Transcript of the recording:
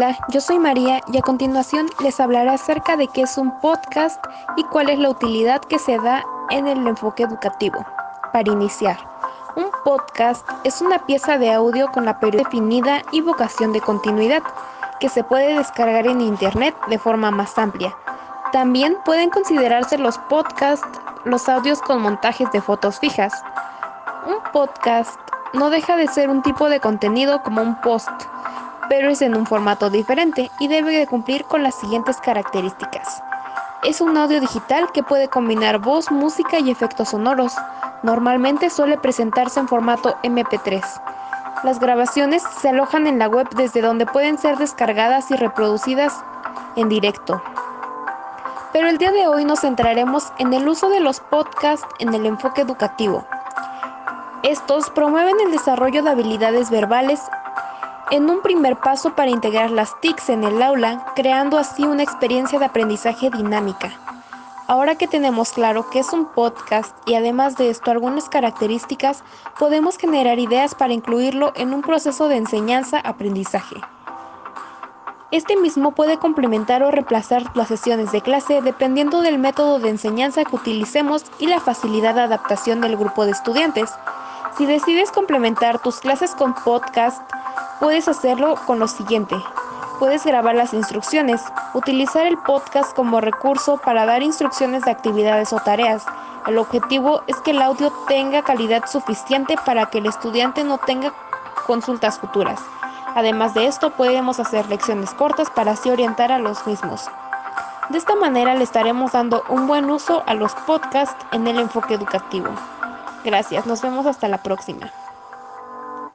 Hola, yo soy María y a continuación les hablaré acerca de qué es un podcast y cuál es la utilidad que se da en el enfoque educativo. Para iniciar, un podcast es una pieza de audio con la periodicidad definida y vocación de continuidad que se puede descargar en Internet de forma más amplia. También pueden considerarse los podcasts los audios con montajes de fotos fijas. Un podcast no deja de ser un tipo de contenido como un post pero es en un formato diferente y debe de cumplir con las siguientes características. Es un audio digital que puede combinar voz, música y efectos sonoros. Normalmente suele presentarse en formato MP3. Las grabaciones se alojan en la web desde donde pueden ser descargadas y reproducidas en directo. Pero el día de hoy nos centraremos en el uso de los podcasts en el enfoque educativo. Estos promueven el desarrollo de habilidades verbales en un primer paso para integrar las TICs en el aula, creando así una experiencia de aprendizaje dinámica. Ahora que tenemos claro que es un podcast y además de esto algunas características, podemos generar ideas para incluirlo en un proceso de enseñanza-aprendizaje. Este mismo puede complementar o reemplazar las sesiones de clase dependiendo del método de enseñanza que utilicemos y la facilidad de adaptación del grupo de estudiantes. Si decides complementar tus clases con podcast, Puedes hacerlo con lo siguiente. Puedes grabar las instrucciones, utilizar el podcast como recurso para dar instrucciones de actividades o tareas. El objetivo es que el audio tenga calidad suficiente para que el estudiante no tenga consultas futuras. Además de esto, podemos hacer lecciones cortas para así orientar a los mismos. De esta manera le estaremos dando un buen uso a los podcasts en el enfoque educativo. Gracias, nos vemos hasta la próxima.